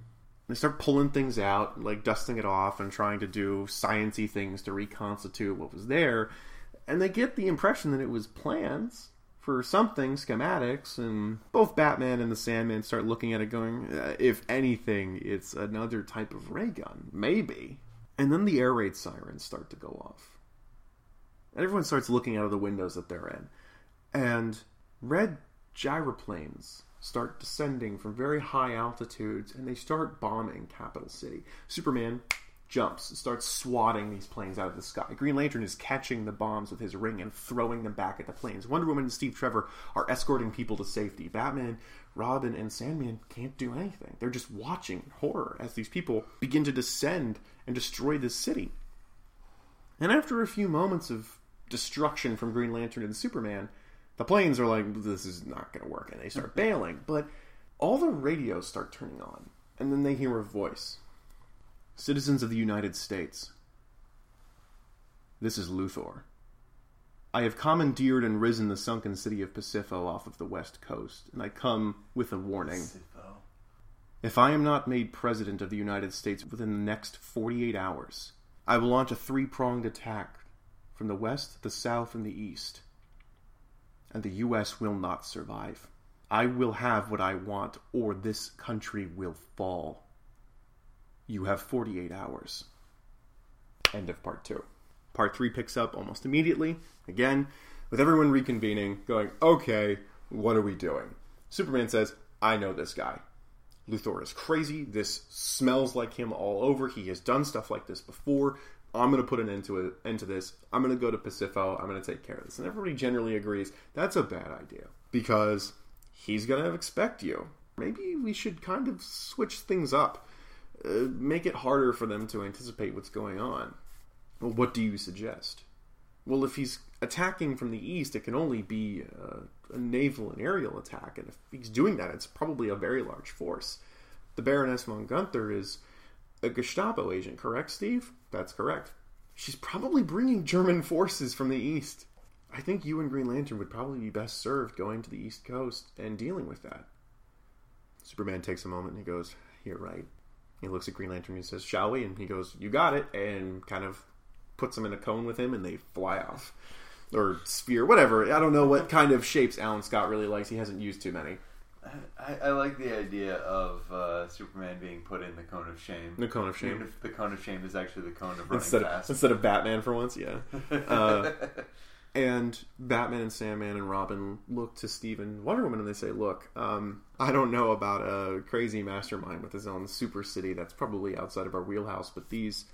They start pulling things out, like dusting it off and trying to do sciency things to reconstitute what was there. And they get the impression that it was plans for something, schematics, and both Batman and the Sandman start looking at it going, uh, if anything, it's another type of ray gun. Maybe. And then the air raid sirens start to go off. And everyone starts looking out of the windows that they're in. And red gyroplanes start descending from very high altitudes and they start bombing Capital City. Superman jumps, starts swatting these planes out of the sky. Green Lantern is catching the bombs with his ring and throwing them back at the planes. Wonder Woman and Steve Trevor are escorting people to safety. Batman, Robin, and Sandman can't do anything. They're just watching horror as these people begin to descend and destroy this city. And after a few moments of destruction from Green Lantern and Superman, the planes are like, this is not going to work, and they start mm-hmm. bailing. But all the radios start turning on, and then they hear a voice Citizens of the United States, this is Luthor. I have commandeered and risen the sunken city of Pacifo off of the west coast, and I come with a warning. If I am not made President of the United States within the next 48 hours, I will launch a three pronged attack from the west, the south, and the east. And the U.S. will not survive. I will have what I want, or this country will fall. You have 48 hours. End of part two. Part three picks up almost immediately, again, with everyone reconvening, going, okay, what are we doing? Superman says, I know this guy. Luthor is crazy. This smells like him all over. He has done stuff like this before. I'm going to put an end to it, end to this. I'm going to go to Pacifo. I'm going to take care of this. And everybody generally agrees that's a bad idea because he's going to expect you. Maybe we should kind of switch things up, uh, make it harder for them to anticipate what's going on. Well, what do you suggest? well, if he's attacking from the east, it can only be uh, a naval and aerial attack, and if he's doing that, it's probably a very large force. The Baroness von Gunther is a Gestapo agent, correct, Steve? That's correct. She's probably bringing German forces from the east. I think you and Green Lantern would probably be best served going to the East Coast and dealing with that. Superman takes a moment and he goes, You're right. He looks at Green Lantern and he says, Shall we? And he goes, You got it. And kind of puts him in a cone with him and they fly off. Or sphere, whatever. I don't know what kind of shapes Alan Scott really likes. He hasn't used too many. I, I like the idea of uh, Superman being put in the cone of shame. The cone of shame. Even if the cone of shame is actually the cone of running Instead fast. of, instead of Batman for once, yeah. Uh, and Batman and Sandman and Robin look to Stephen Wonder Woman and they say, "Look, um, I don't know about a crazy mastermind with his own super city that's probably outside of our wheelhouse, but these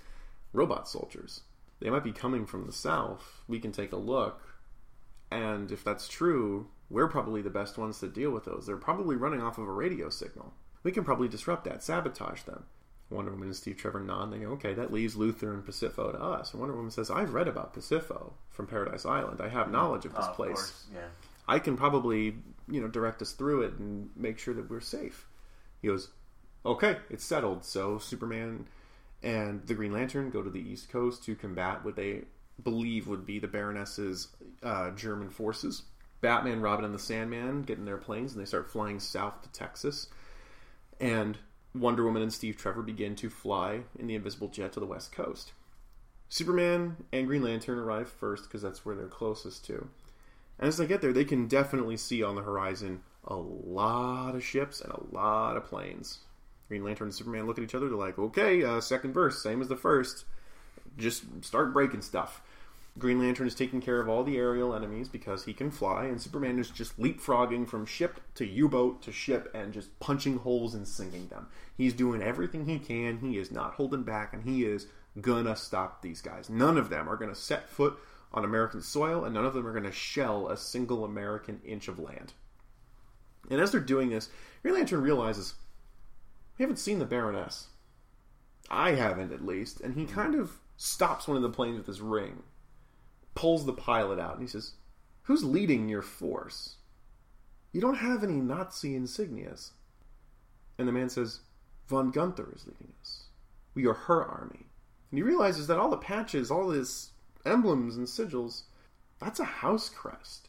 robot soldiers, they might be coming from the south. We can take a look, and if that's true, we're probably the best ones to deal with those. They're probably running off of a radio signal. We can probably disrupt that, sabotage them." Wonder Woman and Steve Trevor nod and they go, okay, that leaves Luthor and Pacifo to us. And Wonder Woman says, I've read about Pacifo from Paradise Island. I have knowledge of this Oh, of place. course, yeah. I can probably, you know, direct us through it and make sure that we're safe. He goes, okay, it's settled. So Superman and the Green Lantern go to the East Coast to combat what they believe would be the Baroness's uh, German forces. Batman, Robin, and the Sandman get in their planes and they start flying south to Texas. And Wonder Woman and Steve Trevor begin to fly in the invisible jet to the West Coast. Superman and Green Lantern arrive first because that's where they're closest to. And as they get there, they can definitely see on the horizon a lot of ships and a lot of planes. Green Lantern and Superman look at each other. They're like, okay, uh, second verse, same as the first. Just start breaking stuff. Green Lantern is taking care of all the aerial enemies because he can fly, and Superman is just leapfrogging from ship to U boat to ship and just punching holes and sinking them. He's doing everything he can. He is not holding back, and he is gonna stop these guys. None of them are gonna set foot on American soil, and none of them are gonna shell a single American inch of land. And as they're doing this, Green Lantern realizes we haven't seen the Baroness. I haven't, at least. And he kind of stops one of the planes with his ring, pulls the pilot out, and he says, Who's leading your force? You don't have any Nazi insignias. And the man says, Von Gunther is leading us. We are her army. And he realizes that all the patches, all his emblems and sigils, that's a house crest.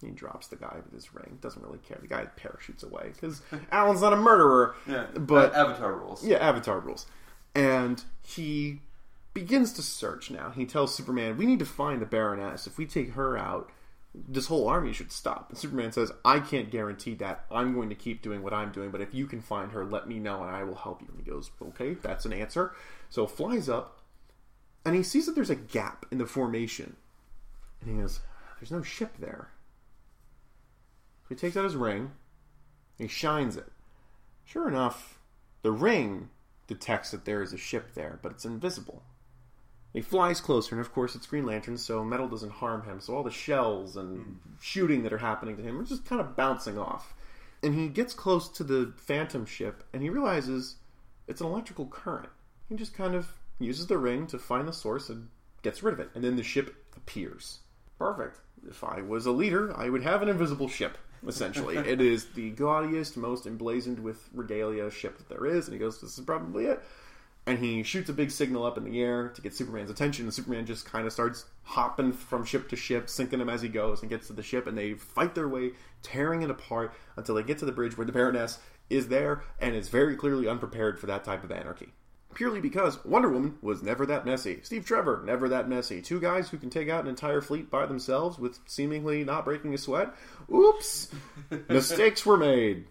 He drops the guy with his ring. Doesn't really care. The guy parachutes away because Alan's not a murderer. Yeah, But- Avatar rules. Yeah, Avatar rules. And he begins to search now. He tells Superman, We need to find the Baroness. If we take her out, this whole army should stop. And Superman says, I can't guarantee that. I'm going to keep doing what I'm doing, but if you can find her, let me know and I will help you. And he goes, Okay, that's an answer. So flies up and he sees that there's a gap in the formation. And he goes, There's no ship there. So he takes out his ring, he shines it. Sure enough, the ring detects that there is a ship there, but it's invisible. He flies closer, and of course it's Green Lantern, so metal doesn't harm him. So all the shells and mm-hmm. shooting that are happening to him are just kind of bouncing off. And he gets close to the Phantom ship, and he realizes it's an electrical current. He just kind of uses the ring to find the source and gets rid of it, and then the ship appears. Perfect. If I was a leader, I would have an invisible ship. Essentially, it is the gaudiest, most emblazoned with regalia ship that there is, and he goes, "This is probably it." And he shoots a big signal up in the air to get Superman's attention. And Superman just kind of starts hopping from ship to ship, sinking him as he goes, and gets to the ship. And they fight their way, tearing it apart until they get to the bridge where the Baroness is there and is very clearly unprepared for that type of anarchy. Purely because Wonder Woman was never that messy. Steve Trevor, never that messy. Two guys who can take out an entire fleet by themselves with seemingly not breaking a sweat. Oops! Mistakes were made.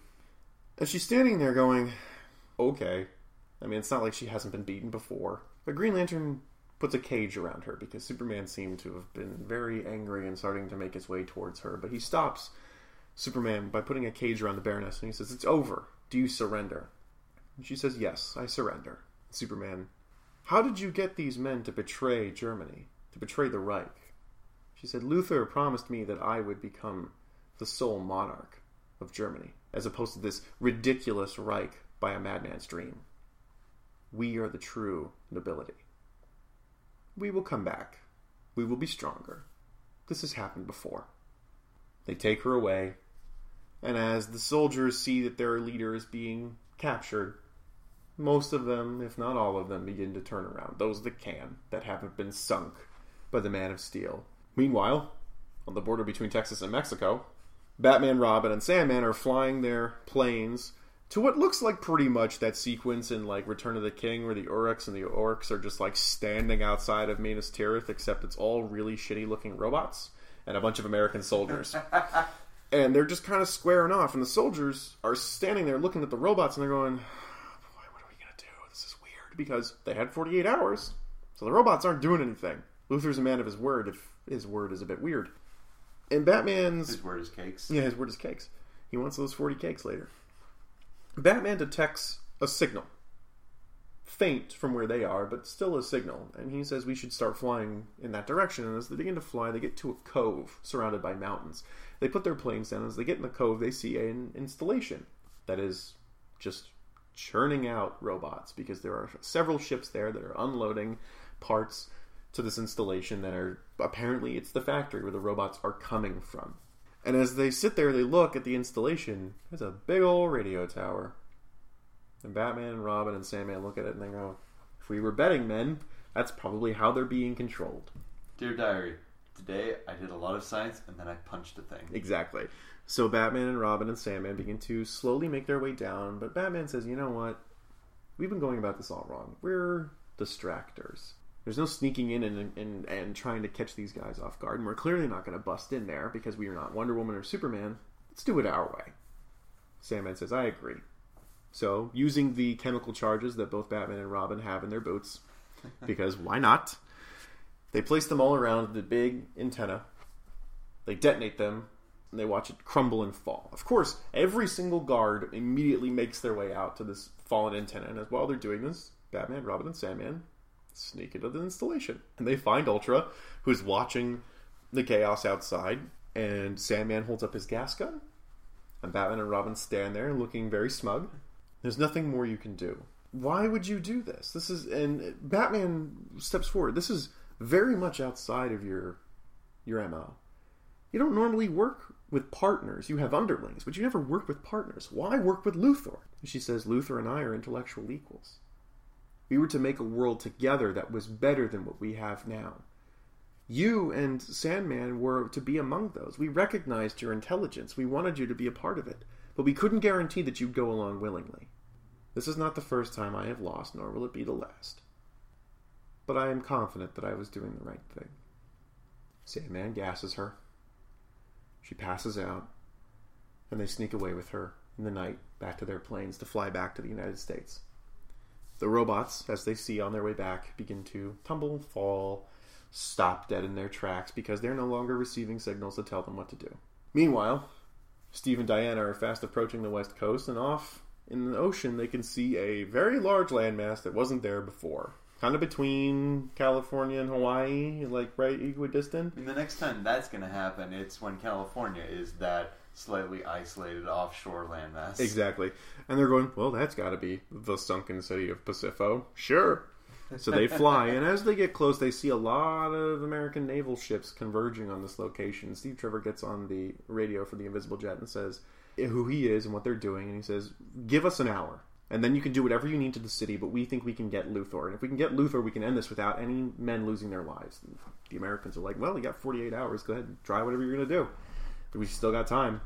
And she's standing there going, okay. I mean, it's not like she hasn't been beaten before. But Green Lantern puts a cage around her because Superman seemed to have been very angry and starting to make his way towards her. But he stops Superman by putting a cage around the Baroness and he says, It's over. Do you surrender? And she says, Yes, I surrender. Superman, how did you get these men to betray Germany, to betray the Reich? She said, Luthor promised me that I would become the sole monarch of Germany, as opposed to this ridiculous Reich by a madman's dream. We are the true nobility. We will come back. We will be stronger. this has happened before. They take her away, and as the soldiers see that their leader is being captured, most of them, if not all of them, begin to turn around. Those that can, that haven't been sunk by the Man of Steel. Meanwhile, on the border between Texas and Mexico, Batman, Robin, and Sandman are flying their planes to what looks like pretty much that sequence in like Return of the King where the Uruks and the Orcs are just like standing outside of Minas Tirith, except it's all really shitty looking robots and a bunch of American soldiers. and they're just kind of squaring off, and the soldiers are standing there looking at the robots and they're going, Boy, what are we gonna do? This is weird because they had 48 hours, so the robots aren't doing anything. Luthor's a man of his word if his word is a bit weird. And Batman's His word is cakes. yeah, his word is cakes. He wants those 40 cakes later. Batman detects a signal. Faint from where they are, but still a signal. And he says we should start flying in that direction. And as they begin to fly, they get to a cove surrounded by mountains. They put their planes down. As they get in the cove, they see an installation that is just churning out robots because there are several ships there that are unloading parts to this installation that are apparently it's the factory where the robots are coming from. And as they sit there, they look at the installation. There's a big old radio tower. And Batman and Robin and Sandman look at it and they go, if we were betting men, that's probably how they're being controlled. Dear Diary, today I did a lot of science and then I punched a thing. Exactly. So Batman and Robin and Sandman begin to slowly make their way down, but Batman says, you know what? We've been going about this all wrong. We're distractors. There's no sneaking in and, and, and trying to catch these guys off guard, and we're clearly not going to bust in there because we are not Wonder Woman or Superman. Let's do it our way. Sandman says, I agree. So, using the chemical charges that both Batman and Robin have in their boots, because why not? They place them all around the big antenna. They detonate them, and they watch it crumble and fall. Of course, every single guard immediately makes their way out to this fallen antenna, and as while they're doing this, Batman, Robin, and Sandman sneak into the installation. And they find Ultra, who's watching the chaos outside, and Sandman holds up his gas gun, and Batman and Robin stand there looking very smug. There's nothing more you can do. Why would you do this? This is and Batman steps forward. This is very much outside of your your MO. You don't normally work with partners. You have underlings, but you never work with partners. Why work with Luthor? She says Luthor and I are intellectual equals. We were to make a world together that was better than what we have now. You and Sandman were to be among those. We recognized your intelligence. We wanted you to be a part of it, but we couldn't guarantee that you'd go along willingly. This is not the first time I have lost, nor will it be the last. But I am confident that I was doing the right thing. Sandman gasses her. She passes out, and they sneak away with her in the night back to their planes to fly back to the United States. The robots, as they see on their way back, begin to tumble, fall, stop dead in their tracks because they're no longer receiving signals to tell them what to do. Meanwhile, Steve and Diana are fast approaching the west coast, and off in the ocean they can see a very large landmass that wasn't there before. Kind of between California and Hawaii, like right equidistant. And the next time that's going to happen, it's when California is that slightly isolated offshore landmass. Exactly. And they're going, well, that's got to be the sunken city of Pacifo. Sure. So they fly, and as they get close, they see a lot of American naval ships converging on this location. Steve Trevor gets on the radio for the Invisible Jet and says who he is and what they're doing, and he says, "Give us an hour, and then you can do whatever you need to the city. But we think we can get Luthor, and if we can get Luthor, we can end this without any men losing their lives." And the Americans are like, "Well, you got 48 hours. Go ahead, and try whatever you're going to do. We still got time."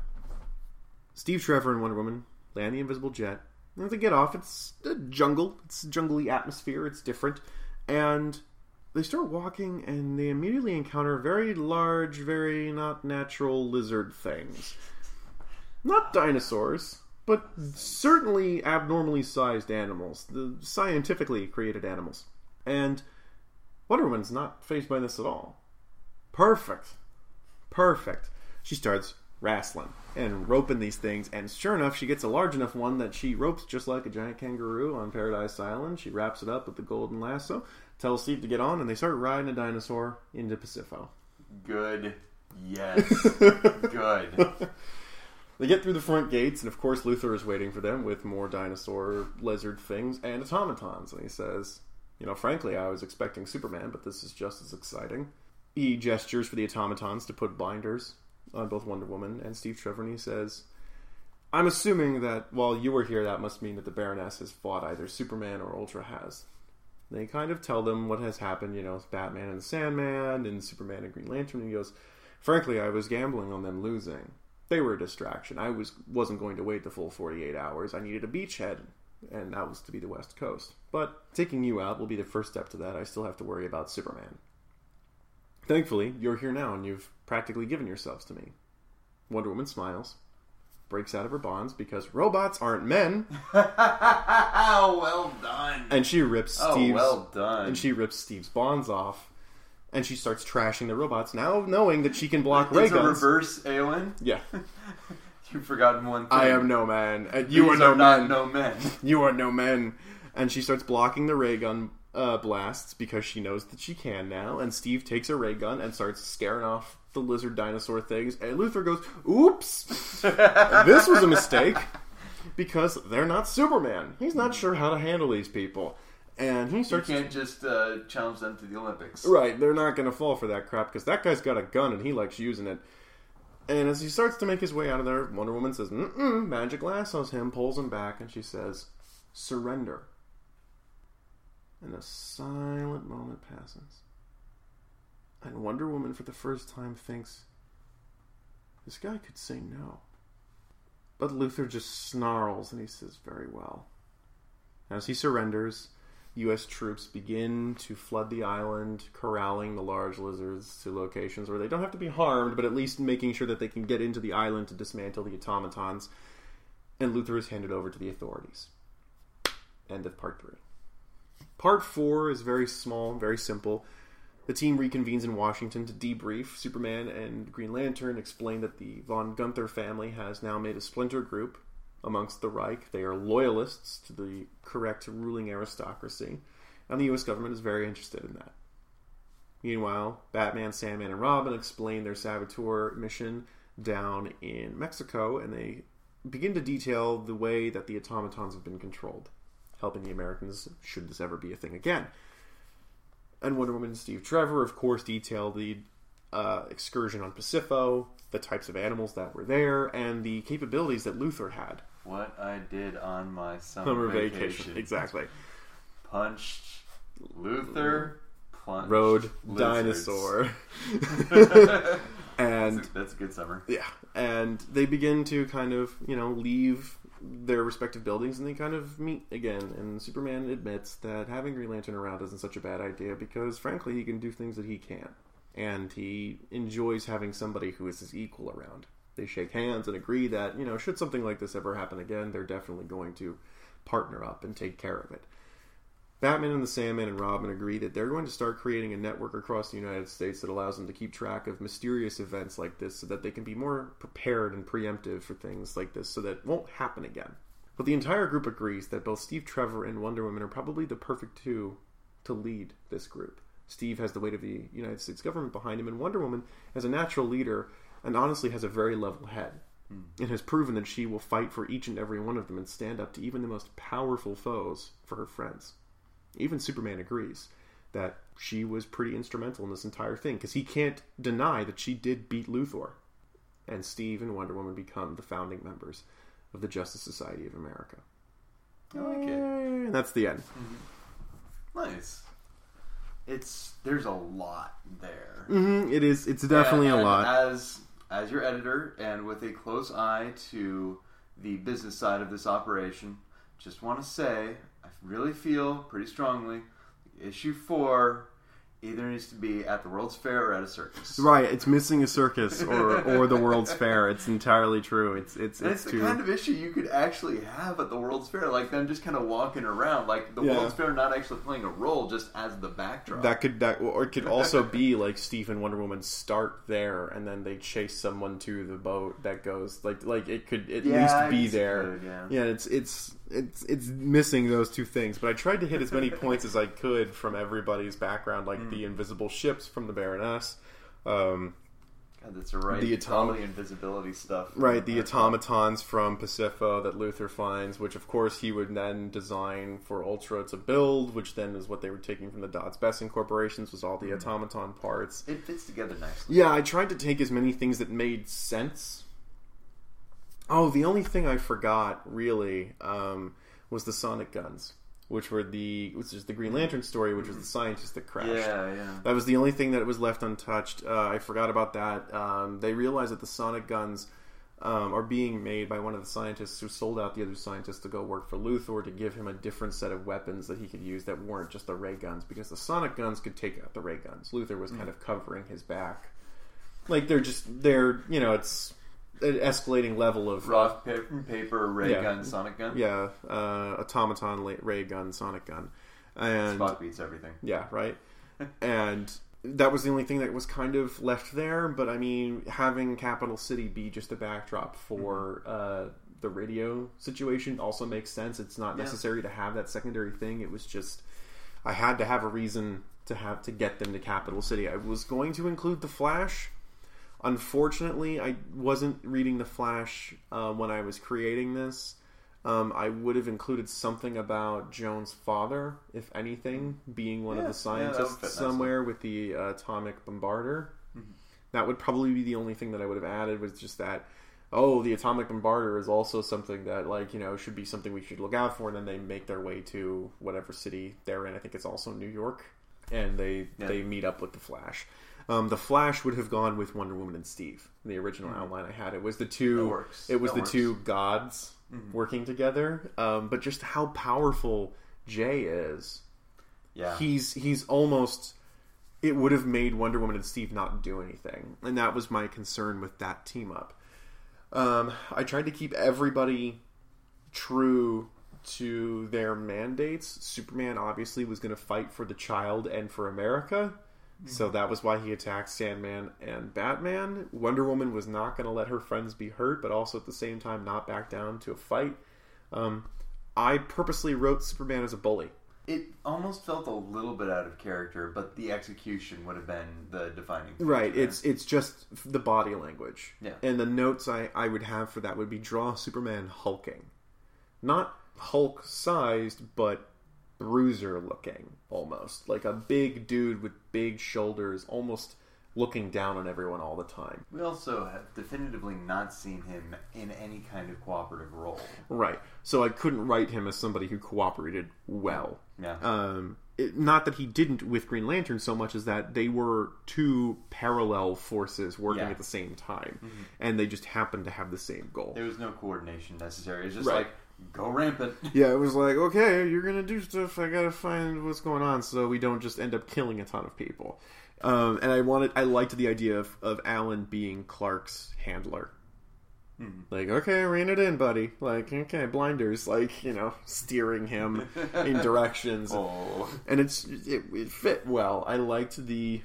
Steve Trevor and Wonder Woman land the Invisible Jet. And they get off, it's a jungle. It's a jungly atmosphere. It's different. And they start walking, and they immediately encounter very large, very not natural lizard things. Not dinosaurs, but certainly abnormally sized animals. The scientifically created animals. And Wonder Woman's not phased by this at all. Perfect. Perfect. She starts wrestling and roping these things, and sure enough, she gets a large enough one that she ropes just like a giant kangaroo on Paradise Island. She wraps it up with the golden lasso, tells Steve to get on, and they start riding a dinosaur into Pacifo. Good. Yes. Good. They get through the front gates, and of course, Luthor is waiting for them with more dinosaur lizard things and automatons. And he says, You know, frankly, I was expecting Superman, but this is just as exciting. he gestures for the automatons to put blinders on both Wonder Woman and Steve Trevor, and he says, I'm assuming that while you were here, that must mean that the Baroness has fought either Superman or Ultra has. They kind of tell them what has happened, you know, Batman and Sandman and Superman and Green Lantern, and he goes, Frankly, I was gambling on them losing. They were a distraction. I was wasn't going to wait the full 48 hours. I needed a beachhead, and that was to be the West Coast. But taking you out will be the first step to that. I still have to worry about Superman. Thankfully, you're here now, and you've practically given yourselves to me. Wonder Woman smiles, breaks out of her bonds because robots aren't men, well done. and she rips Oh, Steve's well done. and she rips Steve's bonds off, and she starts trashing the robots. Now knowing that she can block ray it's a guns. reverse Éowyn. Yeah, You've forgotten one thing. I am no man. and You These are no not man. no men. You are no men. And she starts blocking the ray gun uh, blasts because she knows that she can now. And Steve takes a ray gun and starts scaring off the lizard dinosaur things. And Luthor goes, "Oops, this was a mistake." Because they're not Superman. He's not sure how to handle these people. And he You starts can't just uh, challenge them to the Olympics. Right, they're not going to fall for that crap because that guy's got a gun and he likes using it. And as he starts to make his way out of there, Wonder Woman says, Mm-mm, magic lassos him, pulls him back, and she says, surrender. And a silent moment passes. And Wonder Woman, for the first time, thinks, this guy could say no. But Luthor just snarls and he says, very well. As he surrenders, U.S. troops begin to flood the island, corralling the large lizards to locations where they don't have to be harmed, but at least making sure that they can get into the island to dismantle the automatons. And Luthor is handed over to the authorities. End of part three. Part four is very small, very simple. The team reconvenes in Washington to debrief. Superman and Green Lantern explain that the von Gunther family has now made a splinter group amongst the Reich. They are loyalists to the correct ruling aristocracy, and the U.S. government is very interested in that. Meanwhile, Batman, Sandman, and Robin explain their saboteur mission down in Mexico, and they begin to detail the way that the automatons have been controlled, helping the Americans should this ever be a thing again. And Wonder Woman and Steve Trevor, of course, detail the uh, excursion on Pacifo, the types of animals that were there, and the capabilities that Luthor had. What I did on my summer, Summer vacation. vacation, exactly. Punched Luthor. Punched Road lizards. dinosaur, and That's a, that's a good summer. yeah, and they begin to kind of you know leave their respective buildings and they kind of meet again. And Superman admits that having Green Lantern around isn't such a bad idea because frankly he can do things that he can't, and he enjoys having somebody who is his equal around. They shake hands and agree that you know should something like this ever happen again, they're definitely going to partner up and take care of it. Batman and the Sandman and Robin agree that they're going to start creating a network across the United States that allows them to keep track of mysterious events like this so that they can be more prepared and preemptive for things like this so that it won't happen again. But the entire group agrees that both Steve Trevor and Wonder Woman are probably the perfect two to lead this group. Steve has the weight of the United States government behind him, and Wonder Woman, as a natural leader, and honestly has a very level head, hmm. and has proven that she will fight for each and every one of them and stand up to even the most powerful foes for her friends. Even Superman agrees that she was pretty instrumental in this entire thing because he can't deny that she did beat Luthor. And Steve and Wonder Woman become the founding members of the Justice Society of America. I like it. And that's the end. Nice. It's there's a lot there. hmm It is. It's definitely And- a lot. As as your editor and with a close eye to the business side of this operation, just want to say really feel pretty strongly issue four either needs to be at the World's Fair or at a circus. Right, it's missing a circus or or the World's Fair. It's entirely true. It's it's And it's, it's the kind of issue you could actually have at the World's Fair, like them just kind of walking around, like the Yeah. World's Fair not actually playing a role, just as the backdrop. that could that or it could also be like Steve and Wonder Woman start there and then they chase someone to the boat that goes like like it could at Yeah, least be guess it there. yeah. it's it's it's it's missing those two things. But I tried to hit as many points as I could from everybody's background, like Hmm. the invisible ships from the Baroness. Um, God, that's right. The atomic- invisibility stuff. Right, the automatons from Pacifo that Luthor finds, which of course he would then design for Ultra to build, which then is what they were taking from the Dodds Besson corporations, was all the automaton parts. It fits together nicely. Yeah, I tried to take as many things that made sense. Oh, the only thing I forgot really um, was the sonic guns, which were the which is the Green Lantern story, which was the scientist that crashed. Yeah, yeah. That was the only thing that was left untouched. Uh, I forgot about that. Um, they realized that the sonic guns um, are being made by one of the scientists who sold out the other scientists to go work for Luthor to give him a different set of weapons that he could use that weren't just the ray guns because the sonic guns could take out the ray guns. Luthor was kind of covering his back. Like they're just they're you know it's an escalating level of Rock, paper, paper ray Yeah. gun, sonic gun. yeah uh, automaton ray gun sonic gun and Spock beats everything. Yeah, right. and that was the only thing that was kind of left there. But I mean, having Capital City be just a backdrop for uh, the radio situation also makes sense. It's not Yeah. necessary to have that secondary thing. It was just I had to have a reason to have to get them to Capital City. I was going to include the Flash. Unfortunately, I wasn't reading the Flash uh, when I was creating this. Um, I would have included something about Joan's father, if anything, being one Yeah, of the yeah, scientists nicely. somewhere with the uh, atomic bombarder. That would probably be the only thing that I would have added was just that. Oh, the atomic bombarder is also something that, like, you know, should be something we should look out for. And then they make their way to whatever city they're in. I think it's also New York, and they Yeah. they meet up with the Flash. Um, the Flash would have gone with Wonder Woman and Steve. In the original outline I had, it was the two. It was That the works. two gods working together. Um, but just how powerful Jay is, Yeah. he's he's almost. It would have made Wonder Woman and Steve not do anything, and that was my concern with that team up. Um, I tried to keep everybody true to their mandates. Superman obviously was going to fight for the child and for America. So that was why he attacked Sandman and Batman. Wonder Woman was not going to let her friends be hurt, but also at the same time not back down to a fight. Um, I purposely wrote Superman as a bully. it almost felt a little bit out of character, but the execution would have been the defining. feature Right. It's it's just the body language. Yeah. And the notes I, I would have for that would be draw Superman hulking. Not Hulk sized, but bruiser looking almost. Like a big dude with big shoulders, almost looking down on everyone all the time. We also have definitively not seen him in any kind of cooperative role. Right. So I couldn't write him as somebody who cooperated well. Yeah. Um, it, not that he didn't with Green Lantern so much as that they were two parallel forces working Yeah. at the same time, and they just happened to have the same goal. there was no coordination necessary. It's just Right. like go rampant. Yeah, it was like, okay, you're gonna do stuff. I gotta find what's going on, so we don't just end up killing a ton of people. Um, and I wanted, I liked the idea of, of Alan being Clark's handler. Like, okay, rein it in, buddy. Like, okay, blinders, like you know, steering him in directions. Oh, and it's it, it fit well. I liked the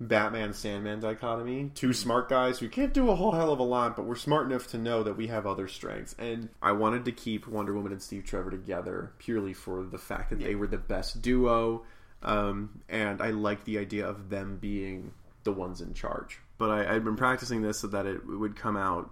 Batman Sandman dichotomy. Two smart guys who can't do a whole hell of a lot, but we're smart enough to know that we have other strengths. And I wanted to keep Wonder Woman and Steve Trevor together purely for the fact that they were the best duo, um, and I liked the idea of them being the ones in charge. But I, I'd been practicing this so that it would come out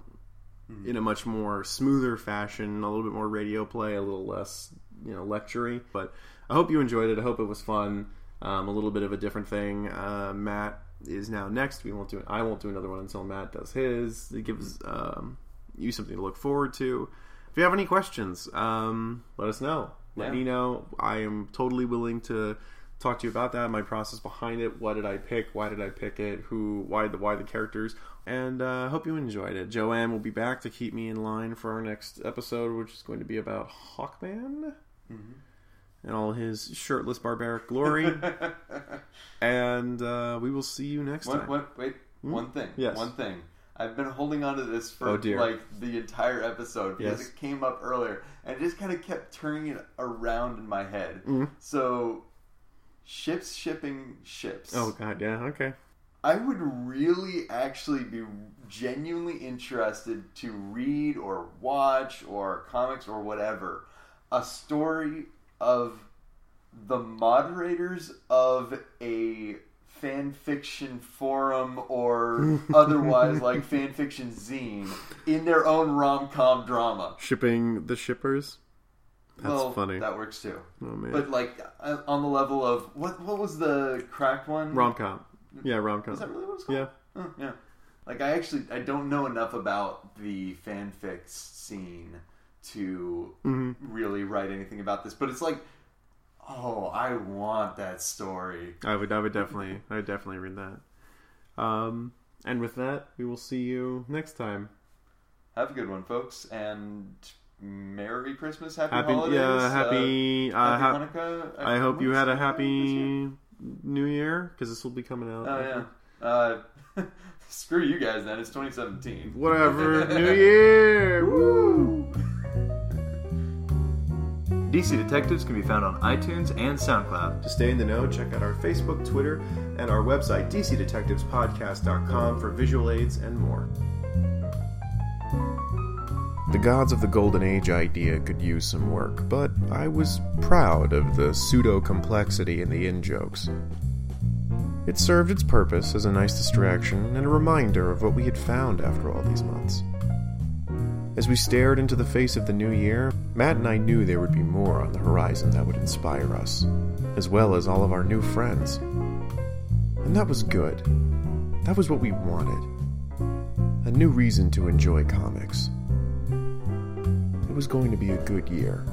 in a much more smoother fashion, a little bit more radio play, a little less, you know, lectury. But I hope you enjoyed it. I hope it was fun. Um, a little bit of a different thing. Uh, Matt is now next. We won't do. I won't do another one until Matt does his. It gives um, you something to look forward to. If you have any questions, um, let us know. Let Yeah. me know. I am totally willing to talk to you about that. My process behind it. What did I pick? Why did I pick it? Who? Why the? Why the characters? And uh, I hope you enjoyed it. Joanne will be back to keep me in line for our next episode, which is going to be about Hawkman and all his shirtless barbaric glory. and uh, we will see you next one, time. one, wait, one thing. Yes. One thing. I've been holding on to this for Oh, like the entire episode because Yes. it came up earlier and just kind of kept turning it around in my head. Mm-hmm. So, ships shipping ships. Oh god, yeah, okay. I would really actually be genuinely interested to read or watch or comics or whatever a story of the moderators of a fan fiction forum or otherwise like fan fiction zine in their own rom com drama. Shipping the shippers. That's well, funny. That works too. Oh man. But like uh, on the level of what what was the cracked one? rom com. Yeah, rom com. Is that really what it's called? Yeah. Oh, yeah. Like I actually I don't know enough about the fanfics scene to hmm really write anything about this, but it's like, oh, I want that story. I would. I would definitely. I would definitely read that. Um. And with that, we will see you next time. Have a good one, folks, and Merry Christmas, Happy, Happy. Holidays, Yeah. uh, Happy. Uh, Happy ha- Hanukkah. I hope you had a happy New Year because this will be coming out. Oh yeah. Uh, screw you guys. Then it's 2017. Whatever. New Year. Woo. DC Detectives can be found on iTunes and SoundCloud. To stay in the know, check out our Facebook, Twitter, and our website, dcdetectivespodcast.com, for visual aids and more. The Gods of the Golden Age idea could use some work, but I was proud of the pseudo complexity in the in jokes. It served its purpose as a nice distraction and a reminder of what we had found after all these months. As we stared into the face of the new year, Matt and I knew there would be more on the horizon that would inspire us, as well as all of our new friends. And that was good. That was what we wanted. A new reason to enjoy comics. It was going to be a good year.